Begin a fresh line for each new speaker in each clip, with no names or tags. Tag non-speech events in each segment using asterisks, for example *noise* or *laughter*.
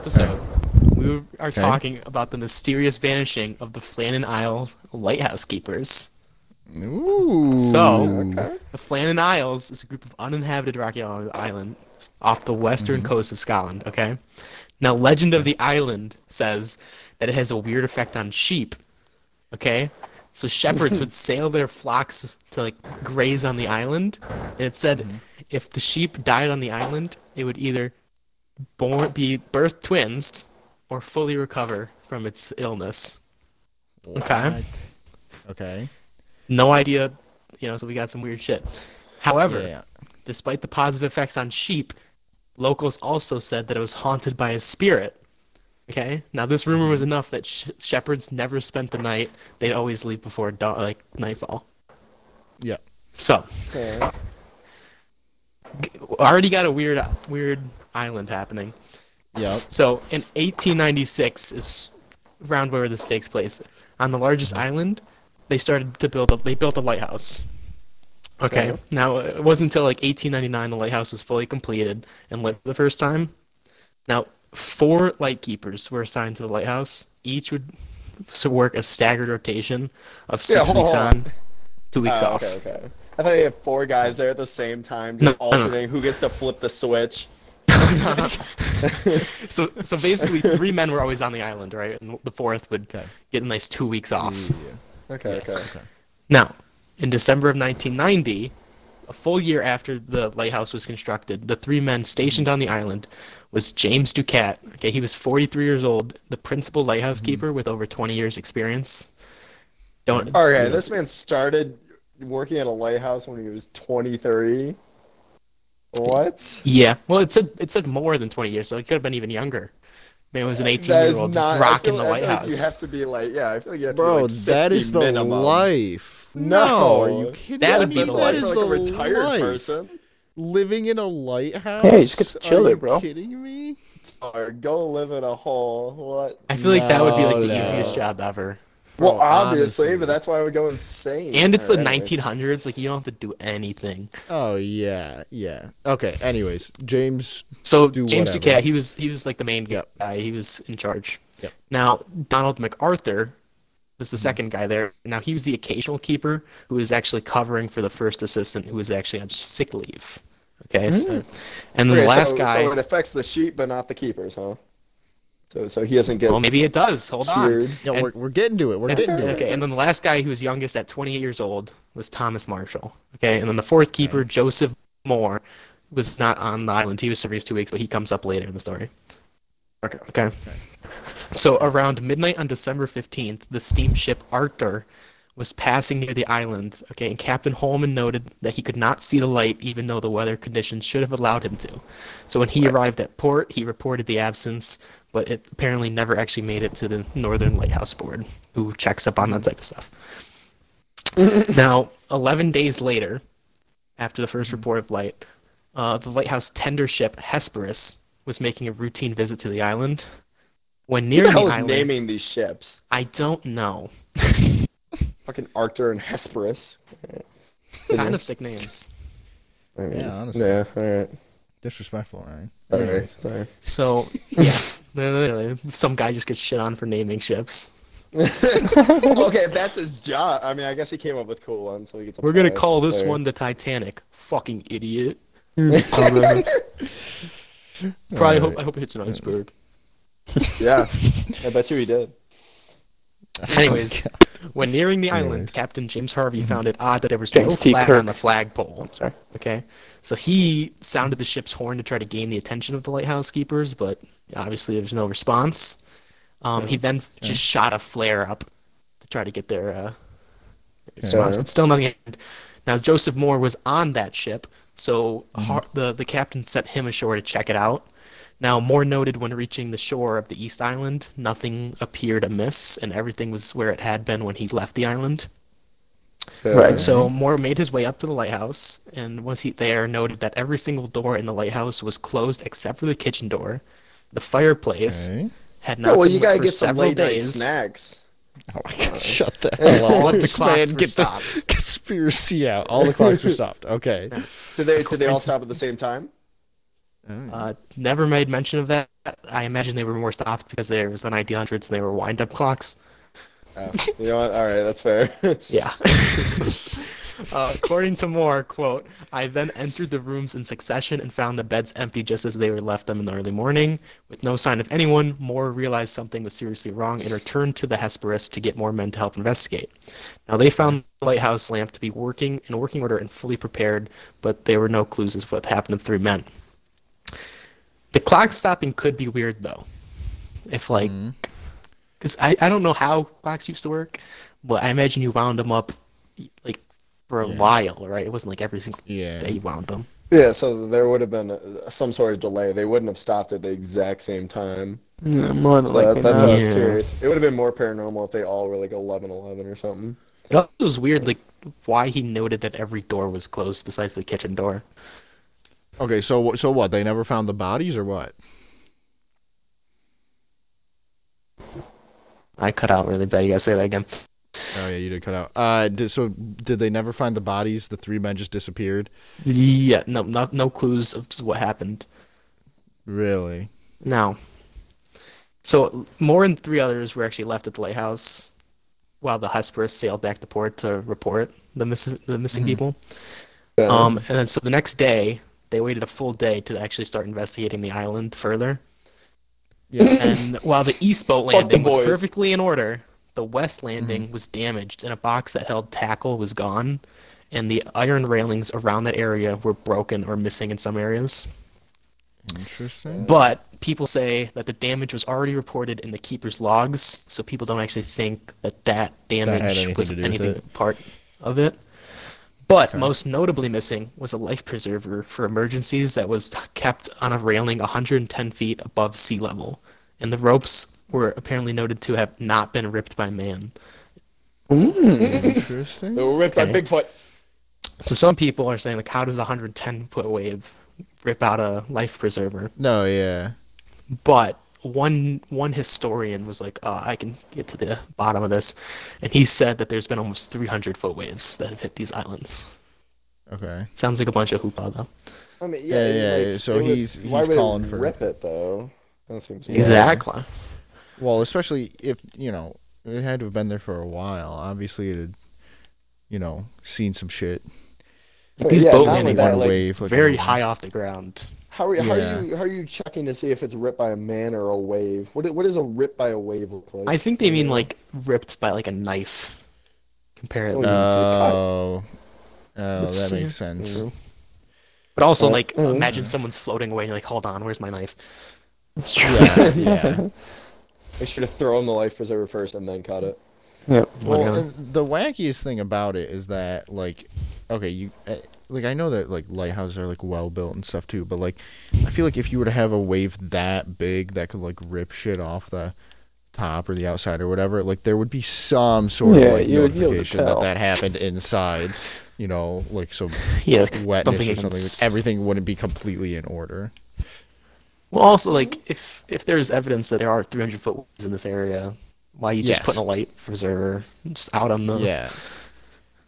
episode, we are
Okay.
talking about the mysterious vanishing of the Flannan Isles lighthouse keepers.
Ooh.
So,
Okay.
the Flannan Isles is a group of uninhabited rocky island- islands off the western mm-hmm. coast of Scotland. Okay. Now, legend of the island says that it has a weird effect on sheep. Okay. So shepherds would *laughs* sail their flocks to like graze on the island, and it said mm-hmm. if the sheep died on the island, it would either born be birth twins or fully recover from its illness. Okay.
What? Okay.
No idea, you know, so we got some weird shit. However,
Yeah.
despite the positive effects on sheep, locals also said that it was haunted by a spirit. Okay, now this rumor was enough that sh- shepherds never spent the night; they'd always leave before dawn, like nightfall.
Yeah.
So,
Okay.
g- already got a weird, weird island happening.
Yep.
So, in 1896 is around where this takes place. On the largest mm-hmm. island, they started to build. A, they built a lighthouse. Okay.
Okay.
Now it wasn't until like 1899 the lighthouse was fully completed and lit for the first time. Now four light keepers were assigned to the lighthouse. Each would so work a staggered rotation of six
hold
weeks
on.
on, two weeks
Oh,
off.
okay, okay. I thought you had four guys there at the same time, just
no, no.
alternating who gets to flip the switch. *laughs*
so so basically three men were always on the island, right? And the fourth would
Okay.
get a nice two weeks off.
Okay,
Yes,
okay.
Now, in December of 1990, a full year after the lighthouse was constructed, the three men stationed on the island was James Ducat. Okay, he was 43 years old, the principal lighthouse mm-hmm. keeper with over 20 years experience. Don't
Okay, this man started working at a lighthouse when he was 23. What?
Yeah, well, it said it said more than 20 years, so it could have been even younger. Man was an 18
That
year
is
old
not I
rocking
feel-
the
I feel like
lighthouse.
you have to be like, yeah, I feel like you have to be
Bro,
like 60
that is the
minimum.
life.
No.
are you kidding
That would
me?
be
That's
the
like
life.
That is
for like a retired
life.
person.
Living in a lighthouse.
Yeah, you just get to chill
are
there,
you
bro.
Kidding me?
Or go live in a hole. What?
I feel like that would be like the
no.
easiest job ever.
Well,
Bro,
obviously,
honestly.
but that's why I would go insane.
And it's the
Alright, anyways.
1900s, like you don't have to do anything.
Oh yeah, yeah. Okay. Anyways, James.
So
do
James
whatever.
Ducat, he was he was like the main
Yep.
guy. He was in charge.
Yep.
Now Donald MacArthur was the hmm. second guy there. Now he was the occasional keeper who was actually covering for the first assistant who was actually on sick leave. Okay. So, hmm. and then
Okay,
the last
so,
guy.
So it affects the sheep, but not the keepers, huh? So, so he doesn't get
well, maybe it does. Hold on.
cheered.
No,
And-
we're, we're getting to it. We're getting to it.
Okay, and then the last guy who was youngest at 28 years old was Thomas Marshall. Okay, and then the fourth keeper, Joseph Moore, was not on the island. He was serving his two weeks, but he comes up later in the story.
Okay.
Okay. So around midnight on December 15th, the steamship Archtor was passing near the island. Okay, and Captain Holman noted that he could not see the light, even though the weather conditions should have allowed him to. So when he arrived at port, he reported the absence, but it apparently never actually made it to the Northern Lighthouse Board, who checks up on that type of stuff. *laughs* now, 11 days later, after the first report of light, uh, the lighthouse tender ship Hesperus was making a routine visit to the island. When
Who
near
the
the
hell is
island,
naming these ships?
I don't know.
Fucking Archtor and Hesperus. *laughs*
Kind of sick names.
I mean,
Yeah, honestly.
Yeah, alright.
Disrespectful, right?
Alright, sorry.
So *laughs* yeah, some guy just gets shit on for naming ships. *laughs*
okay, if that's his job. I mean, I guess he came up with cool ones, so he gets. a
We're gonna
pass.
call this
Fair.
one the Titanic. Fucking idiot. Probably hope I hope it hits an iceberg.
Yeah, I bet you he did. *laughs*
Anyways, *laughs* when nearing the island,
Anyways.
Captain James Harvey found it odd that there was no flag
Kirk.
on the flagpole.
I'm sorry.
Okay, so he sounded the ship's horn to try to gain the attention of the lighthouse keepers, but obviously there was no response. Um, he then just shot a flare up to try to get their uh, response,
Yeah.
but still nothing. happened. Now Joseph Moore was on that ship, so Har- the the captain sent him ashore to check it out. Now Moore noted when reaching the shore of the East Island, nothing appeared amiss, and everything was where it had been when he left the island.
Uh, Fair.
So Moore made his way up to the lighthouse, and once he there, noted that every single door in the lighthouse was closed except for the kitchen door. The fireplace
Okay.
had
Yeah,
not
well,
been
you
lit
gotta
for
get some
several
late
days.
snacks.
Oh my god, uh, shut the *laughs* hell up.
All
Let
the
this
clocks
man
were
get the
stopped. *laughs*
conspiracy out. All the clocks were stopped. Okay.
Did they? Did they all stop at the same time?
Oh,
Uh, never made mention of that. I imagine they were more stopped because there was the 1900s and they were wind-up clocks.
Oh, you know what? All right, that's fair. *laughs*
Yeah. *laughs* uh, according to Moore, quote, I then entered the rooms in succession and found the beds empty just as they were left them in the early morning. With no sign of anyone, Moore realized something was seriously wrong and returned to the Hesperus to get more men to help investigate. Now, they found the lighthouse lamp to be working in working order and fully prepared, but there were no clues as to what happened to the three men. The clock stopping could be weird, though. If, like, because I, I don't know how clocks used to work, but I imagine you wound them up like for a
Yeah.
while, right? It wasn't like every single
Yeah.
day you wound them.
yeah, so there would have been uh some sort of delay. They wouldn't have stopped at the exact same time.
Yeah, more than
So that- that's
not.
why I was
Yeah.
curious. It would have been more paranormal if they all were like 11 11 or something.
It was weird, like why he noted that every door was closed besides the kitchen door.
Okay, so so what? They never found the bodies or what?
I cut out really bad. You gotta say that again.
Oh yeah, you did cut out. Uh, did, so did they never find the bodies? The three men just disappeared.
Yeah, no, not no clues of what happened.
Really?
Now, so more than three others were actually left at the lighthouse, while the Hesperus sailed back to port to report the missing the missing
Mhm.
people. Um, and then so the next day, they waited a full day to actually start investigating the island further.
Yeah. *laughs*
And while the east boat
Fuck
landing was
boys.
perfectly in order, the west landing
Mm-hmm.
was damaged, and a box that held tackle was gone, and the iron railings around that area were broken or missing in some areas.
Interesting.
But people say that the damage was already reported in the keeper's logs, so people don't actually think that that damage
anything
was
to do with
anything part of it. But
Okay.
most notably missing was a life preserver for emergencies that was t- kept on a railing 110 feet above sea level, and the ropes were apparently noted to have not been ripped by man.
Interesting.
They were ripped
Okay.
by Bigfoot.
So some people are saying like, how does a 110 foot wave rip out a life preserver?
No, yeah.
but one one historian was like, uh, I can get to the bottom of this, and he said that there's been almost 300 foot waves that have hit these islands.
Okay.
Sounds like a bunch of hoopla though.
I mean,
Yeah,
yeah,
yeah,
like,
yeah, so
it would-
he's-
why
he's
would it
calling for-
rip it though. That seems weird.
Exactly.
Well, especially if you know it had to have been there for a while. Obviously, it had, you know, seen some shit.
Like, these
Yeah,
boat landings
that,
are
like,
wave, like,
very high off the ground.
How are, how are you how are you checking to see if it's ripped by a man or a wave? What i- what does a rip by a wave look like?
I think they mean like ripped by like a knife. Comparatively.
it.
Oh, oh, that makes sense.
Mhm.
but also
uh,
like
uh.
imagine someone's floating away and you're like, hold on, where's my knife?
It's true.
Yeah, yeah. *laughs*
They should have thrown the life preserver first and then cut it.
Yep.
Well, the wackiest thing about it is that, like, okay, you, uh, like, I know that like lighthouses are like well built and stuff too, but like, I feel like if you were to have a wave that big that could like rip shit off the top or the outside or whatever, like, there would be some sort
Yeah,
of like
you would be able to
notification that that happened inside. You know, like some *laughs*
Yeah, like
wetness or something.
against-
Like, everything wouldn't be completely in order.
Well, also like if if there's evidence that there are 300 foot waves in this area, why are you just
Yes.
putting a light preserver just out on the
Yeah.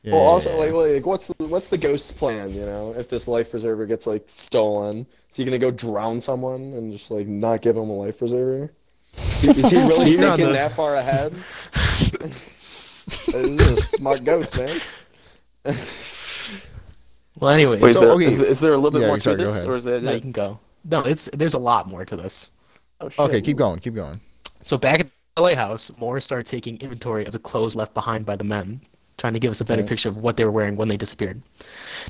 Yeah,
well, also
yeah.
like like what's the, what's the ghost plan? You know, if this life preserver gets like stolen, is he gonna go drown someone and just like not give him a life preserver? Is he, is he *laughs*
So
really
you're
thinking
the-
that far ahead? this is a smart ghost, man. *laughs*
Well, anyways,
Wait, is,
So,
there,
okay.
is, is there a little bit
Yeah,
more
sorry,
to this,
ahead.
or is that
no, you can go. No, it's there's a lot more to this.
Oh, shit.
Okay, keep going, keep going.
So back at the lighthouse, Moore started taking inventory of the clothes left behind by the men, trying to give us a better picture of what they were wearing when they disappeared.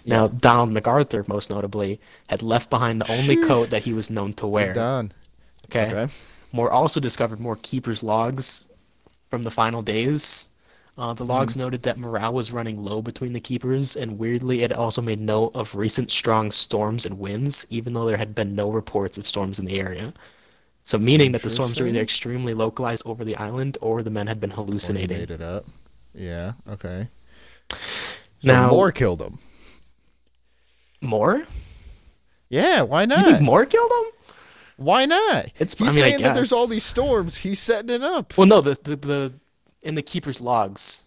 Now, Donald MacArthur, most notably, had left behind the only coat that he was known to wear.
done.
Okay.
Okay.
Moore also discovered more keepers' logs from the final days. Uh, the logs noted that morale was running low between the keepers, and weirdly, it also made note of recent strong storms and winds, even though there had been no reports of storms in the area. So, meaning that the storms were either extremely localized over the island, or the men had been
Or
hallucinating.
made it up. Yeah. Okay. So
Now,
Moore killed him.
Moore?
Yeah. Why
You
not?
think Moore killed him?
Why not?
It's-
He's
I mean,
saying that there's all these storms. He's setting it up.
Well, no, the the, the in the keepers' logs,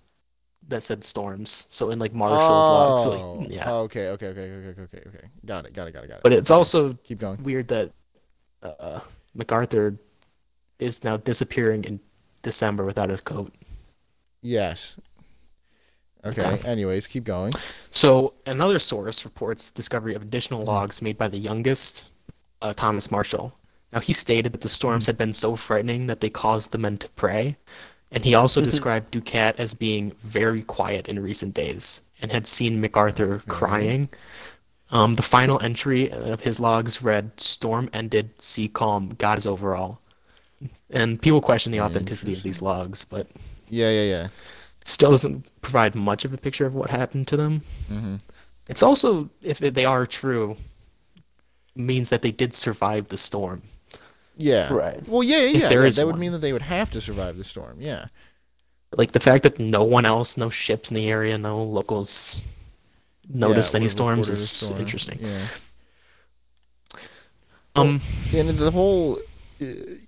that said storms. So in like Marshall's logs. So
Oh,
like, yeah.
okay, okay, okay, okay, okay, okay, okay. Got it, got it, got it, got it.
But it's also
Keep going.
weird that uh, MacArthur is now disappearing in December without his coat.
Yes. Okay.
Okay.
Anyways, keep going.
So another source reports discovery of additional logs made by the youngest, uh, Thomas Marshall. Now he stated that the storms had been so frightening that they caused the men to pray, and he also described Ducat as being very quiet in recent days and had seen MacArthur crying. Um, the final entry of his logs read, "Storm ended, sea calm, God is over all." And people question the authenticity of these logs, but
Yeah, yeah, yeah.
still doesn't provide much of a picture of what happened to them.
Mhm.
It's also, if they are true, means that they did survive the storm.
Yeah.
Right.
Well, yeah, yeah, yeah.
there
yeah,
is
that would mean that they would have to survive the storm. Yeah.
Like the fact that no one else, no ships in the area, no locals noticed
Yeah,
any storms is
storm.
interesting.
Yeah.
Um,
And the whole, uh,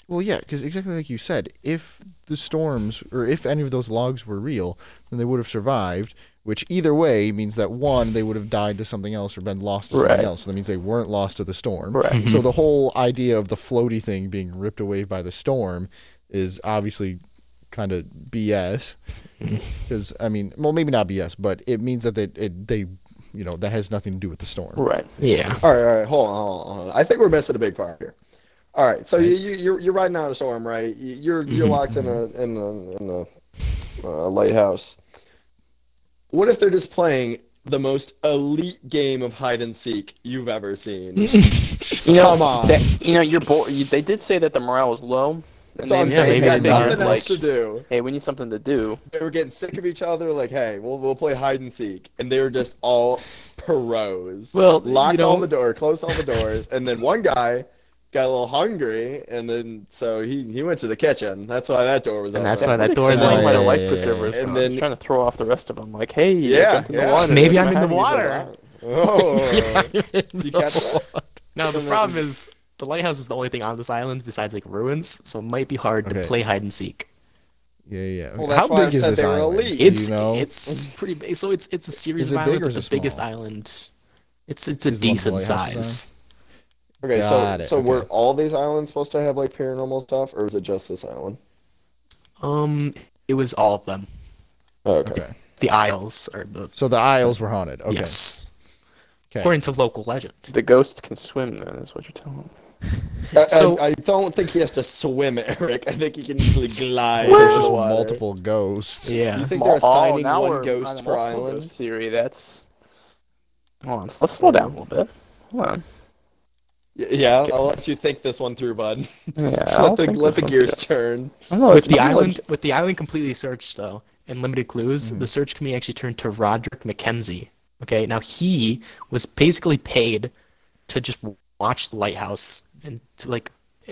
well, yeah, because exactly like you said, if the storms or if any of those logs were real, then they would have survived. Which either way means that one, they would have died to something else or been lost to
Right.
something else. So that means they weren't lost to the storm.
Right.
So the whole idea of the floaty thing being ripped away by the storm is obviously kind of BS. Because *laughs* I mean, well, maybe not BS, but it means that they, it, they, you know, that has nothing to do with the storm.
Right.
yeah.
All right, all right, hold on, hold on, hold on. I think we're missing a big part here. All right, so you, you you're you're riding out a storm, right? You- You're you're locked in a in a in a uh, lighthouse. What if they're just playing the most elite game of hide and seek you've ever seen? *laughs*
You know,
Come on.
that- you know, you're bo- you, They did say that the morale was low.
That's
and
all I'm
they-
yeah,
saying. They got nothing else
like,
to do.
hey, we need something to do.
They were getting sick of each other. Like, hey, we'll we'll play hide and seek, and they were just all pros.
Well,
locked
you know-
all the door, closed all the doors, and then one guy got a little hungry, and then so he he went to the kitchen. That's why that door was
And
open.
that's why that door is
open.
why the life
yeah,
preserver
yeah,
is
yeah.
gone.
And
He's
then-
trying to throw off the rest of them. Like, hey,
Yeah,
jump the
yeah.
water.
Maybe I'm in the water.
Oh, Did *laughs* *laughs* you catch that?
Now the problem is the lighthouse is the only thing on this island besides like ruins, so it might be hard to play hide and seek.
Yeah, yeah.
Well,
Okay.
that's
How big is
said
this island?
elite.
It's
you know?
it's pretty big. So it's it's a series
Is
of
it big
islands,
or
but the
it
biggest island. It's it's a
Is the one with the
decent
lighthouses
size.
Okay, so
it,
so were all these islands supposed to have like paranormal stuff, or was it just this island?
Um, it was all of them.
Oh, okay.
Okay.
The Isles are the
So the Isles were haunted. Okay.
yes,
Okay.
according to local legend.
The ghost can swim. Then is what you're telling me.
I,
So-
I, I don't think he has to swim, *laughs* Eric. I think he can easily glide.
There's just
water.
multiple ghosts.
Yeah.
You think
Mul-
they're assigning
now
one
we're on
ghost per island?
ghost theory. That's. Hold on, let's slow down a little bit. Hold on.
Y- Yeah, I'll let you think this one through, bud.
Yeah, *laughs* I'll
let the let the gears
through.
turn.
I know,
With the
not like-
island, with the island completely searched though, and limited clues,
Mm-hmm.
the search committee actually turned to Roderick McKenzie. Okay, now he was basically paid to just watch the lighthouse and to like,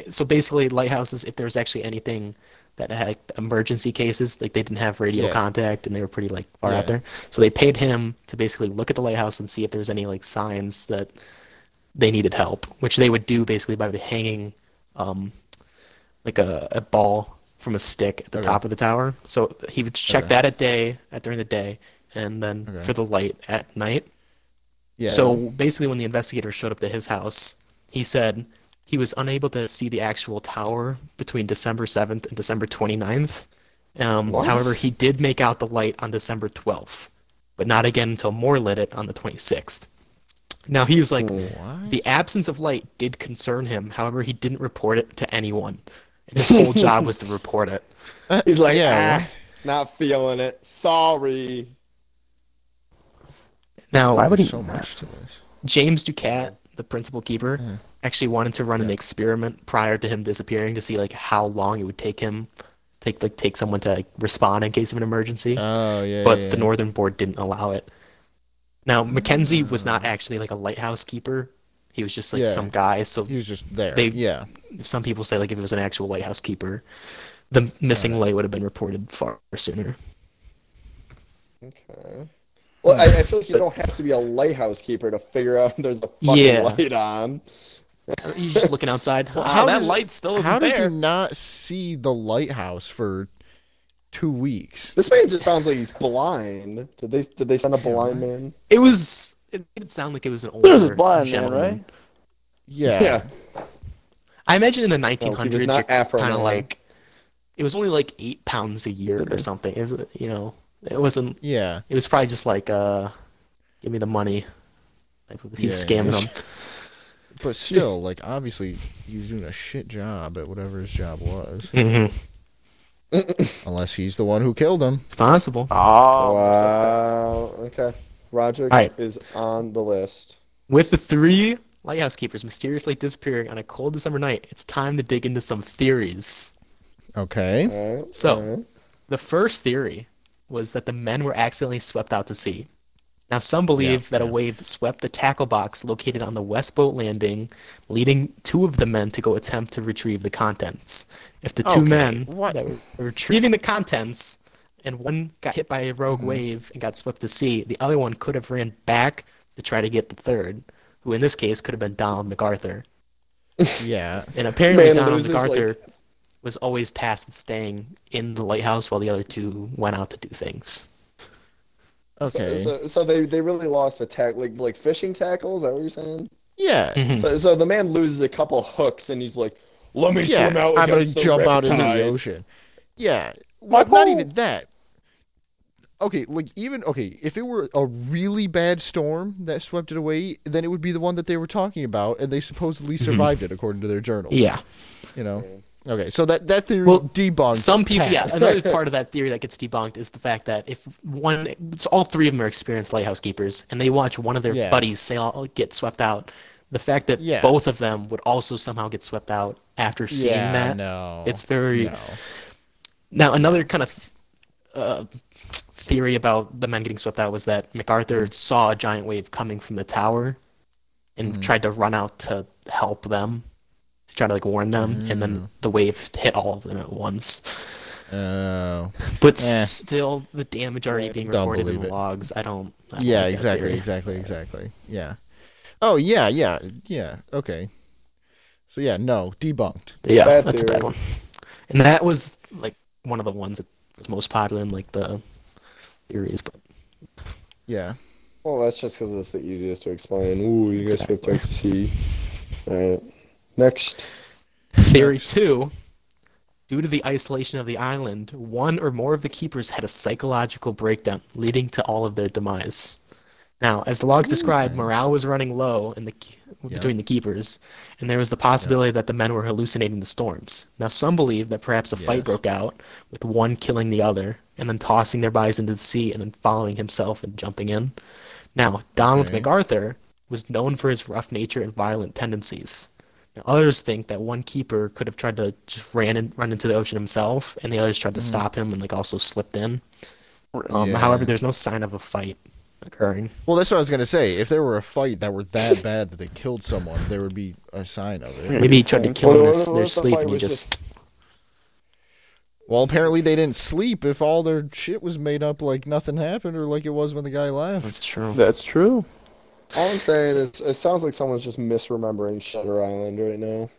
so basically lighthouses. If there was actually anything that had emergency cases, like they didn't have radio
Yeah.
contact and they were pretty like far
Yeah.
out there, so they paid him to basically look at the lighthouse and see if there was any like signs that they needed help, which they would do basically by hanging um, like a, a ball from a stick at the
Okay.
top of the tower. So he would check
Okay.
that at day, at during the day, and then
Okay.
for the light at night.
Yeah.
So basically, when the investigator showed up to his house, he said he was unable to see the actual tower between December 7th and December 29th. Um, however, he did make out the light on December 12th, but not again until Moore lit it on the 26th. Now he was like,
What?
the absence of light did concern him. However, he didn't report it to anyone. And his whole job was to report it. *laughs*
He's like,
Yeah,
ah, not feeling it. Sorry.
Now,
Why would he?
so much to this.
James Ducat, the principal keeper, actually wanted to run an experiment prior to him disappearing to see like how long it would take him take like take someone to like, respond in case of an emergency.
Oh yeah.
but
yeah,
the
yeah.
Northern Board didn't allow it. Now Mackenzie was not actually like a lighthouse keeper. He was just like
Yeah.
some guy. So
He was just there.
They-
yeah.
some people say like if it was an actual lighthouse keeper, the missing light would have been reported far sooner.
Okay. Well, I, I feel like you don't have to be a lighthouse keeper to figure out there's a fucking
Yeah.
light on.
You're just looking outside.
Well, how
that
does-
light still isn't
How does
there.
he not see the lighthouse for two weeks.
This man just sounds like he's blind. Did they did they send a blind man?
It was. It made it sound like it was an older
There's this blind man, right?
Yeah.
I imagine in the 1900s,
was not
kind of like it was only like eight pounds a year or
Okay.
something. It was, you know, it wasn't.
Yeah.
It was probably just like, uh, give me the money. Like, he was
Yeah,
scamming
yeah.
them.
But still, like obviously he was doing a shit job at whatever his job was.
hmm
Unless he's the one who killed him.
It's possible.
Oh,
wow. Okay. Roger
Alright.
is on the list.
With the three lighthouse keepers mysteriously disappearing on a cold December night, it's time to dig into some theories.
Okay.
All right.
So-
all right.
The first theory was that the men were accidentally swept out to sea. Now, some believe
Yeah,
that a wave swept the tackle box located on the west boat landing, leading two of the men to go attempt to retrieve the contents. If the two
Okay,
men
what-
that were retrieving the contents and one got hit by a rogue
Mm-hmm.
wave and got swept to sea, the other one could have ran back to try to get the third, who in this case could have been Donald MacArthur. *laughs*
Yeah.
And apparently,
Man
Donald
loses, like-
MacArthur was always tasked with staying in the lighthouse while the other two went out to do things.
Okay.
So, so, so they, they really lost a tack like like fishing tackle. Is that what you're saying?
yeah.
Mhm.
So, so the man loses a couple hooks and he's like, "Let me
Yeah.
swim out
I'm gonna
against the
jump out into the ocean. Yeah.
My
Well, not even that. Okay, like even okay, if it were a really bad storm that swept it away, then it would be the one that they were talking about, and they supposedly survived it according to their journal.
Yeah.
You know. Okay, so that that theory
Well,
debunked.
Some people, yeah. Another part of that theory that gets debunked is the fact that if one, it's all three of them are experienced lighthouse keepers, and they watch one of their
Yeah.
buddies sail get swept out, the fact that
Yeah.
both of them would also somehow get swept out after seeing
yeah,
that,
no,
it's very.
no.
Now, another kind of uh, theory about the men getting swept out was that MacArthur saw a giant wave coming from the tower and
Mhm.
tried to run out to help them, to try to like warn them, and then the wave hit all of them at once.
Oh,
But
Eh.
still, the damage already being recorded in the
it.
logs. I don't. I don't
yeah,
like
exactly, exactly, exactly. Yeah. Oh yeah, yeah, yeah. Okay. So yeah, no, debunked.
Yeah,
Bad
that's a bad one. And that was like one of the ones that was most popular in like the theories. But
Yeah.
Well, that's just because it's the easiest to explain. Ooh, you guys
Exactly.
swept out to sea. All right. Next.
theory
Next.
two. Due to the isolation of the island, one or more of the keepers had a psychological breakdown, leading to all of their demise. Now, as the logs describe,
Okay.
morale was running low in the ke-
Yeah.
between the keepers, and there was the possibility that the men were hallucinating the storms. Now, some believe that perhaps a fight broke out, with one killing the other, and then tossing their bodies into the sea, and then following himself and jumping in. Now, Donald
Okay.
MacArthur was known for his rough nature and violent tendencies. Now, others think that one keeper could have tried to just ran in, run into the ocean himself, and the others tried to stop him and like also slipped in. Um.
Yeah.
However, there's no sign of a fight occurring.
Well, that's what I was gonna say. If there were a fight that were that bad that they killed someone, there would be a sign of it.
Maybe he tried to kill
What-
him in
what-
his- their
if the
and he
was
just
Well, apparently they didn't sleep if all their shit was made up like nothing happened or like it was when the guy left.
That's true.
That's true.
All I'm saying is, it sounds like someone's just misremembering Shutter Island right now.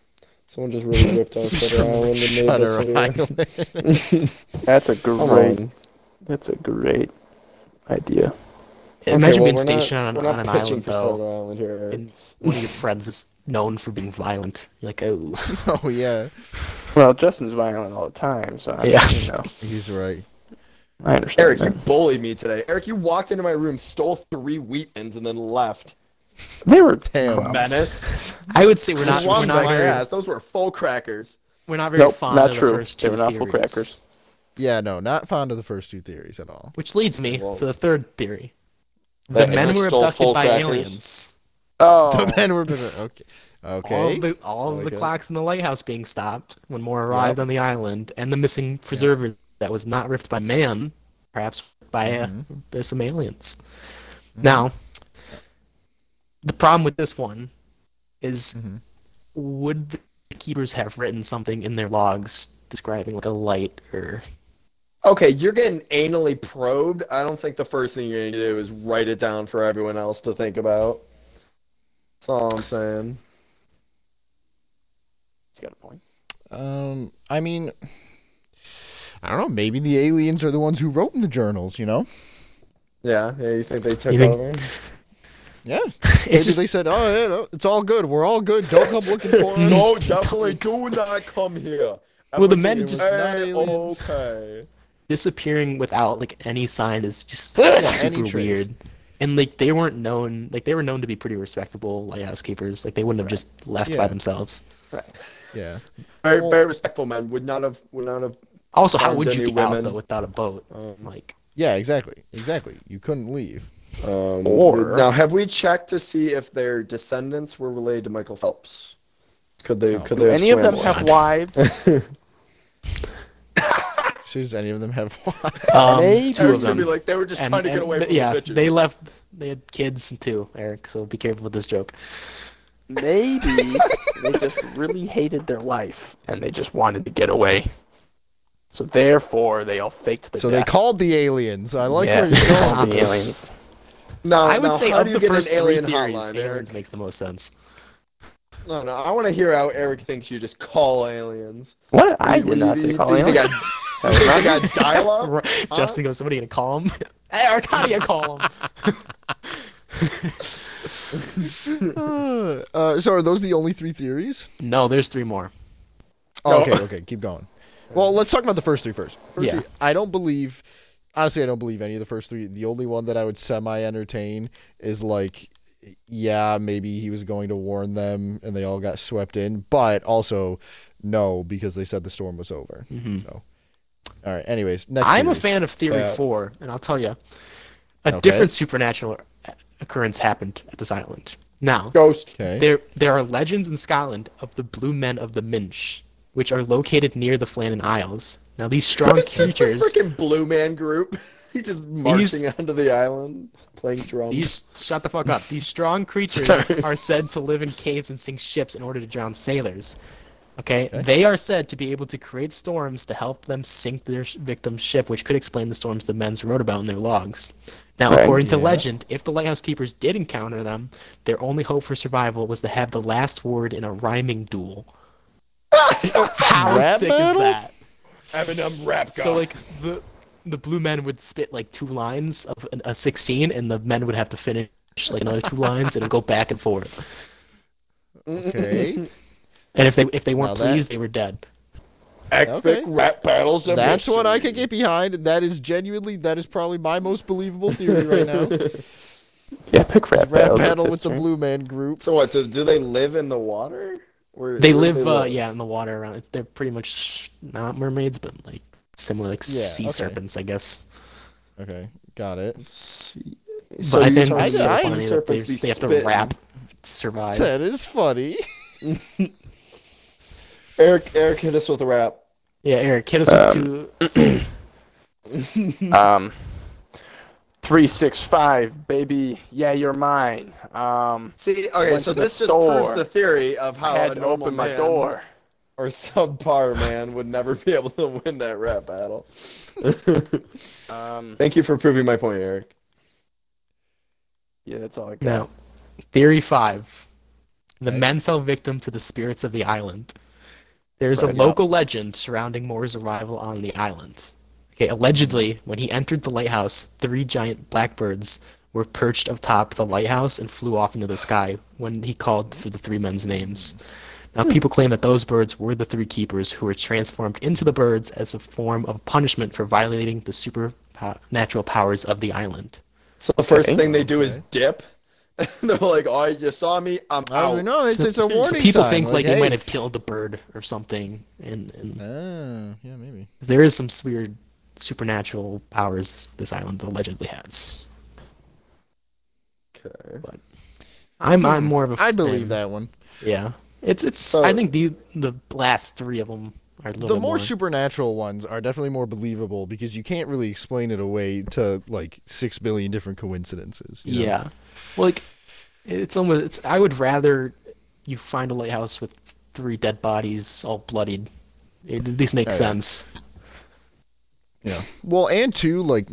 Someone just really ripped out *laughs* Shutter Island and made
Shutter
this
Island. *laughs*
That's a great.
on.
That's a great idea.
Imagine
well,
being
we're not-
stationed on, on an island
for
though,
Island here.
And one of your friends is known for being violent. You're like, oh, *laughs*
oh yeah,
Well, Justin's violent all the time, so I mean,
Yeah.
you know,
he's right.
I understand.
Eric, you bullied me today. Eric, you walked into my room, stole three wheat thins, and then left.
They were
Damn.
clowns.
Menace.
I would say we're not
Just
we're
ones
not
my
very
ass. Those were full crackers.
we're not very
Nope,
fond
not
of
true.
the first two They
were not full crackers.
Yeah, no, not fond of the first two theories at all.
Which leads me
Well-
to the third theory. The men
Eric
were abducted by
crackers?
aliens.
Oh,
The men were okay.
All
Okay.
of the all of
like
the clocks in the lighthouse being stopped when more arrived on the island, and the missing preserver that was not ripped by man, perhaps by uh,
Mhm.
by some aliens. Now, the problem with this one is,
Mhm.
would the keepers have written something in their logs describing like a light or
Okay, you're getting anally probed. I don't think the first thing you're going to do is write it down for everyone else to think about. That's all I'm saying.
He's got a point.
Um, I mean, I don't know. Maybe the aliens are the ones who wrote in the journals. You know?
Yeah, yeah. You think they took
think-
over?
Yeah. *laughs*
It's
Maybe
just
they said, "Oh, yeah, no, it's all good. We're all good. Don't come looking for *laughs* us."
No, *laughs* definitely do not come here.
Well, the men
is
just-
Not
okay.
disappearing without like any sign is just
any
super weird. And like they weren't known, like they were known to be pretty respectable lighthouse keepers. Like they wouldn't have just left by
Yeah.
themselves.
Yeah.
Very,
Well-
very respectful men would not have would not have.
Also, how would you
any
get out though without a boat?
Um,
Like
Yeah. Exactly. Exactly. You couldn't leave.
Um,
Or-
now, have we checked to see if their descendants were related to Michael Phelps? Could they?
No.
Could
Do
they? Have
any of them
swam
have wives? *laughs*
So does any of them have? *laughs*
um,
Maybe.
two of
Eric's gonna
them.
be like, they were just
And-
trying to get away from
yeah,
the bitches.
they left. They had kids too, Eric. So be careful with this joke.
Maybe they just really hated their life and they just wanted to get away. So therefore, they all faked their
so they called the aliens. I like
yes,
where you're going.
the aliens.
No,
I would
no,
say
how
of
do
the
get
first
an alien
three theories,
hotline, Eric?
makes the most sense.
No, no, I want to hear how Eric thinks you just call aliens.
What? I
You-
did not
you-
say
you
call
they
aliens.
got- you think they got *laughs* dial-up? *laughs*
Justin goes, "Somebody gonna call him?" *laughs* Eric, how do you call him?
Uh, so are those the only three theories?
no, there's three more.
Oh,
No.
okay, okay, keep going. Well, let's talk about the first three first. First
Yeah.
three, I don't believe. Honestly, I don't believe any of the first three. The only one that I would semi entertain is like, yeah, maybe he was going to warn them and they all got swept in, but also no because they said the storm was over.
Mhm.
So, all right. Anyways, next.
I'm a fan of Theory
Yeah.
4, and I'll tell you, a
Okay.
different supernatural occurrence happened at this island. Now,
Ghost.
Okay.
there there are legends in Scotland of the Blue Men of the Minch, which are located near the Flannan Isles. Now, these strong
It's just a
creatures,
freaking Blue Man group. *laughs* He just marching onto the island, playing drums.
these shut the fuck up. *laughs* These strong creatures are said to live in caves and sink ships in order to drown sailors. Okay?
Okay.
they are said to be able to create storms to help them sink their victim's ship, which could explain the storms the men's wrote about in their logs. Now,
Right,
according to
yeah.
legend, if the lighthouse keepers did encounter them, their only hope for survival was to have the last word in a rhyming duel. *laughs* How
Rap
sick
battle?
is that?
Eminem rap
So like the the blue men would spit like two lines of an, a 16 and the men would have to finish like another two lines and it'd go back and forth.
Okay.
And if they if they weren't
Now that-
pleased, they were dead.
epic
Okay.
rap battles. Of
That's what I
history.
could get behind. That is genuinely. That is probably my most believable theory right now. *laughs*
Yeah, pick rap,
Rap
battles
battle with the. Blue Man Group.
So what? Do, do they live in the water? Where,
They
where do
live uh yeah in the water around. They're pretty much not mermaids, but like similar like
Yeah,
sea
okay.
serpents, I guess.
Okay, got it.
Sea-
But
So
I
you
think it's so funny that they,
serpents
they have to
spitting.
rap to survive.
That is funny. *laughs* *laughs*
Eric, Eric hit us with a rap.
Yeah, Eric, hit us with two.
Um, *clears throat* three six five, baby. Yeah, you're mine. Um,
See, okay, so this just proves the theory of
I
how
had
a
to open my
man
door.
or *laughs* subpar man would never be able to win that rap battle. *laughs*
Um,
Thank you for proving my point, Eric.
yeah, that's all I got.
Now, theory five: the
Okay.
men fell victim to the spirits of the island. There's
Right.
a local legend surrounding Moore's arrival on the island. Okay, allegedly, when he entered the lighthouse, three giant blackbirds were perched atop the lighthouse and flew off into the sky when he called for the three men's names. Now, people claim that those birds were the three keepers who were transformed into the birds as a form of punishment for violating the supernatural powers of the island.
So the first
Okay.
thing they do is dip. *laughs* They're like, "Oh, you saw me? I'm
I
out."
don't. It's,
So-
it's a
so
warning
people
sign,
think like, they
hey.
might have killed a bird or something, and, and
Ah, yeah, maybe.
there is some weird supernatural powers this island allegedly has.
Okay.
But I'm I'm more of a.
I believe
fan.
that one.
Yeah, it's it's.
So-
I think the the last three of them are a little
The more
more.
supernatural ones are definitely more believable because you can't really explain it away to like six billion different coincidences. you know?
yeah, like it's almost. It's. I would rather you find a lighthouse with three dead bodies, all bloodied. It at least makes
yeah.
sense.
Yeah. Well, and two, like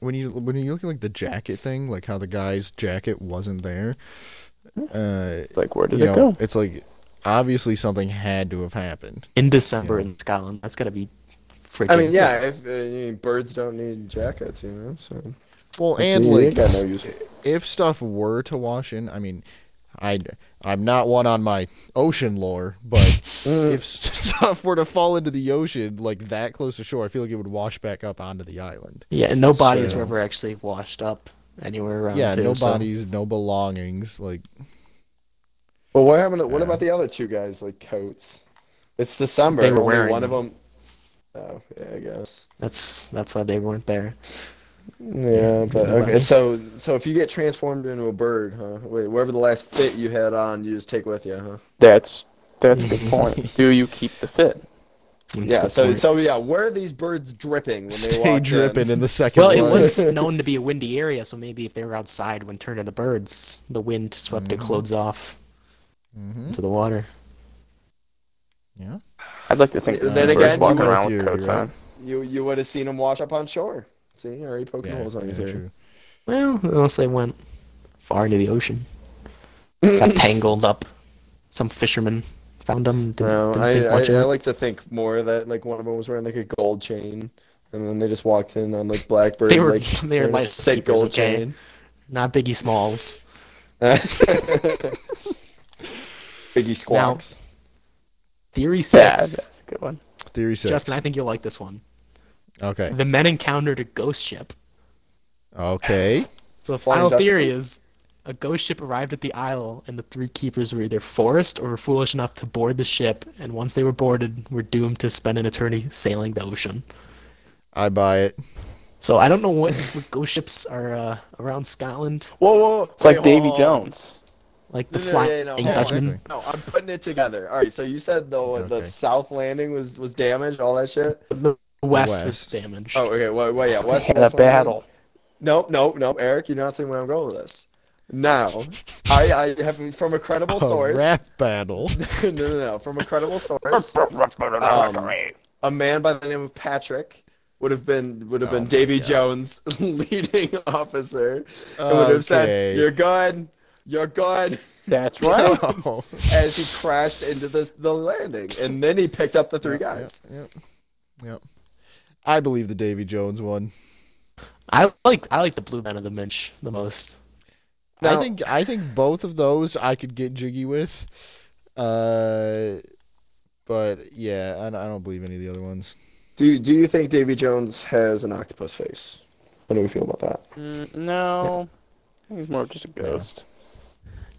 when you when you look at like the jacket thing, like how the guy's jacket wasn't there. Uh,
Like, where did
you
it
know,
go?
it's like obviously something had to have happened.
In December
Yeah.
in Scotland, that's gotta be frigid.
I mean, yeah, if uh, I mean, birds don't need jackets, you know. So
Well,
That's-
and like
ain't got no use.
if stuff were to wash in, I mean, I I'm not one on my ocean lore, but
Mm. *laughs*
if s- *laughs* stuff were to fall into the ocean like that close to shore, I feel like it would wash back up onto the island.
yeah, and no bodies
true.
were ever actually washed up anywhere around.
yeah,
too,
no
so-
bodies, no belongings. Like,
Well, what happened? To, what
Yeah.
about the other two guys, like coats? It's December.
They were
only
wearing
one of
them.
them. Oh, yeah, I guess.
That's that's why they weren't there.
Yeah, but
Nobody.
okay. So, so if you get transformed into a bird, huh? Wait, wherever the last fit you had on, you just take with you, huh?
That's that's a good *laughs* point. Do you keep the fit?
That's
Yeah.
the
So,
point.
so yeah, where are these birds dripping when they
stay
walked
dripping
in?
in the second.
well, it was *laughs* known to be a windy area, so maybe if they were outside when turned into birds, the wind swept their
Mhm.
clothes off
Mhm.
into the water.
Yeah.
I'd like to think
Then
that the
again,
birds
you
walking
would-
around with
theory,
coats
right?
on.
You you would have seen them wash up on shore. See, you're already poking
Yeah,
holes on
yeah,
your theory.
true.
Well, unless they went far into the ocean, got *laughs* tangled up. Some fisherman found them. Didn't,
No,
didn't
I, I, I like to think more that like one of them was wearing like a gold chain, and then they just walked in on like Blackbird.
They were-
like, *laughs*
they were
like a sick gold
okay?
chain.
Not Biggie Smalls. *laughs*
Biggie Squawks.
Theory
Yeah,
six.
that's a good one.
Theory six.
Justin, I think you'll like this one.
Okay.
The men encountered a ghost ship.
Okay.
So the final
Dutchman?
theory is a ghost ship arrived at the isle, and the three keepers were either forced or were foolish enough to board the ship, and once they were boarded, were doomed to spend an eternity sailing the ocean.
I buy it.
So I don't know what, what ghost ships are uh, around Scotland,
Whoa, whoa!
It's like Davy. Jones.
like the
No, no,
Flying
yeah, no, hold.
Dutchman.
No, I'm putting it together. All right, so you said the the south landing was was damaged, all that shit.
The west, was damaged.
Oh, okay. Well, well yeah. West,
Had a
West landing.
battle.
Nope, nope, nope. Eric, you're not seeing where I'm going with this. Now, I, I have from a credible *laughs*
A
source.
rap battle. *laughs*
no, no, no. From a credible source, *laughs* um, a man by the name of Patrick would have been would have
Oh
been Davy
God.
Jones' leading officer, and would have said, "You're good, you're good,"
That's right.
As he crashed into the the landing, and then he picked up the three
Yep,
guys.
Yep, yep. Yep. I believe the Davy Jones one.
I like I like the Blue Men of the Minch the most.
Now-
I think I think both of those I could get jiggy with. Uh, but yeah, I, don't- I don't believe any of the other ones.
Do Do you think Davy Jones has an octopus face? How do we feel about that?
Mm, no, I he's more just a ghost.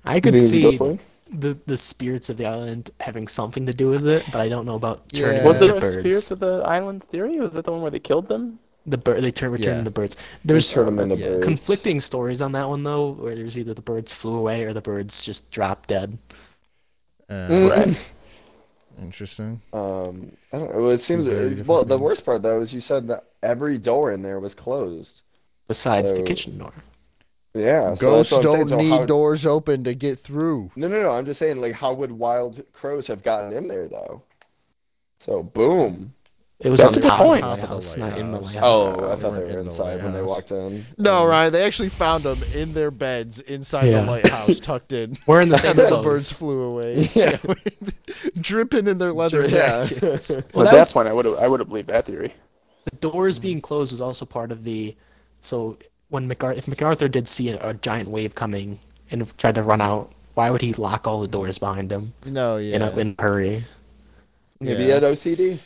I could see
he's a ghost
the the spirits of the island having something to do with it, but I don't know about turning
Yeah.
Was
into
there a
birds.
Spirits of the Island theory? Was it the one where they killed them?
The bird they turn return
Yeah.
into birds.
There's
There's
turn them into
yeah,
birds.
conflicting stories on that one though, where there's either the birds flew away or the birds just dropped dead.
Uh,
Mm.
Right.
Interesting.
Um, I don't know. It seems
Very
well. The worst part though is you said that every door in there was closed.
Besides the kitchen door.
Yeah, so
Ghosts
that's what I'm saying.
don't
So
need
how-
doors open to get through.
No, no, no. I'm just saying, like, how would wild crows have gotten in there though? So boom.
It was
That's
on
a
top
point.
of the
Top of the
lighthouse, not in the
lighthouse.
lighthouse.
Oh, I thought they
weren't
were
in the
inside when they walked in.
No,
Um,
Ryan, they actually found them in their beds inside
Yeah.
the lighthouse, *laughs* tucked in.
We're in the *laughs* same
and then the birds flew away. *laughs*
Yeah.
dripping in their leather
Yeah.
jackets.
Well,
At
that
that
was-
point, I would have I would have believed that theory.
The doors being closed was also part of the. So when MacArthur, if MacArthur did see a, a giant wave coming and tried to run out, why would he lock all the doors behind him
No, yeah.
in a in a hurry?
Maybe
Yeah.
he had OCD.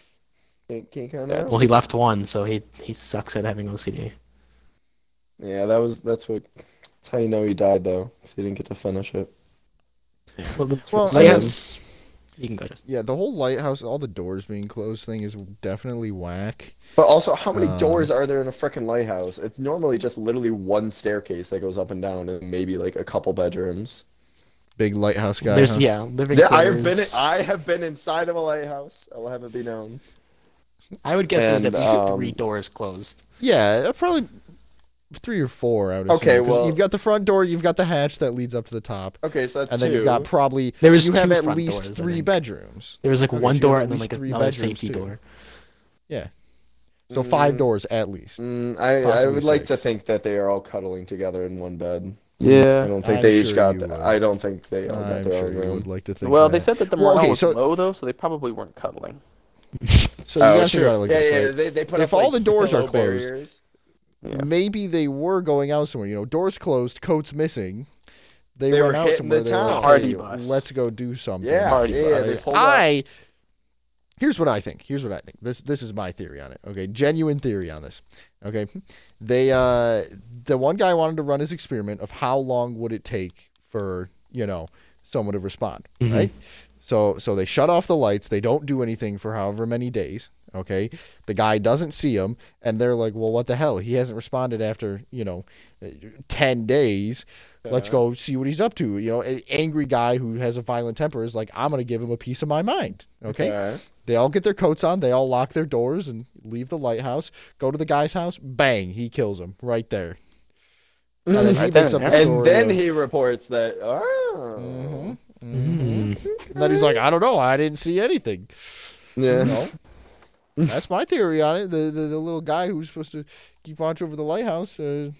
Can't, can't count out.
Well, he left one, so he he sucks at having OCD.
Yeah, that was that's what. That's how you know he died though, 'cause he didn't get to finish it.
Well, the
Well,
I
lighthouse. You can go. Just.
yeah, the whole lighthouse, all the doors being closed thing is definitely whack.
But also, how many
Um,
doors are there in a freaking lighthouse? It's normally just literally one staircase that goes up and down, and maybe like a couple bedrooms.
Big lighthouse guy.
There's
huh?
yeah, living
Yeah, I have been. I have been inside of a lighthouse. I'll have it be known.
I would guess there's at least
um,
three doors closed.
Yeah, uh, probably three or four. I would assume.
Okay,
'Cause
well-
you've got the front door, you've got the hatch that leads up to the top,
Okay, so that's
and
two.
then you've got probably
There was
you have
two
at
front
least
doors, I
three
think.
bedrooms.
There was like
Okay,
one
so you
door
have
and
at
then like
least three
another
bedrooms,
safety
too.
door.
Yeah, so five
Mm,
doors at least.
Mm, I, I
Possibly
would like to
six.
think that they are all cuddling together in one bed. Yeah. I
Yeah.
don't think
I'm
they each
sure
got.
you
The. I don't think they all got
I'm
their
sure
own
you
room.
would like to think.
Well,
that.
they said that the
Well,
morale
okay,
was
so-
low though, so they probably weren't cuddling. *laughs*
So you
oh,
guys think
sure.
about it like
yeah,
this,
yeah.
right?
They, they put
If
up,
all
like,
the doors *laughs* are
pillow
closed,
barriers.
Yeah.
Maybe they were going out somewhere. You know, doors closed, coats missing. They,
They were
out somewhere.
the
They were
town.
like, "Hey, let's go do something.
Yeah,
Party
yeah,
bus.
they.
I here's what I think. Here's what I think. This this is my theory on it. Okay, genuine theory on this. Okay, they uh the one guy wanted to run his experiment of how long would it take for you know someone to respond,
Mhm.
right? So so they shut off the lights. They don't do anything for however many days. Okay, the guy doesn't see him, and they're like, "Well, what the hell? He hasn't responded after you know ten days." Let's
Uh-huh.
go see what he's up to. You know, an angry guy who has a violent temper is like, I'm gonna give him a piece of my mind. Okay.
Okay.
They all get their coats on. They all lock their doors and leave the lighthouse. Go to the guy's house. Bang! He kills him right there. And then he
Right then
up
and
a
there.
And
story
then
of-
he reports that. Oh.
Mhm,
Mm.
mhm. And then he's like, I don't know. I didn't see anything.
Yeah.
No. That's my theory on it. The, the the little guy who's supposed to keep watch over the lighthouse uh,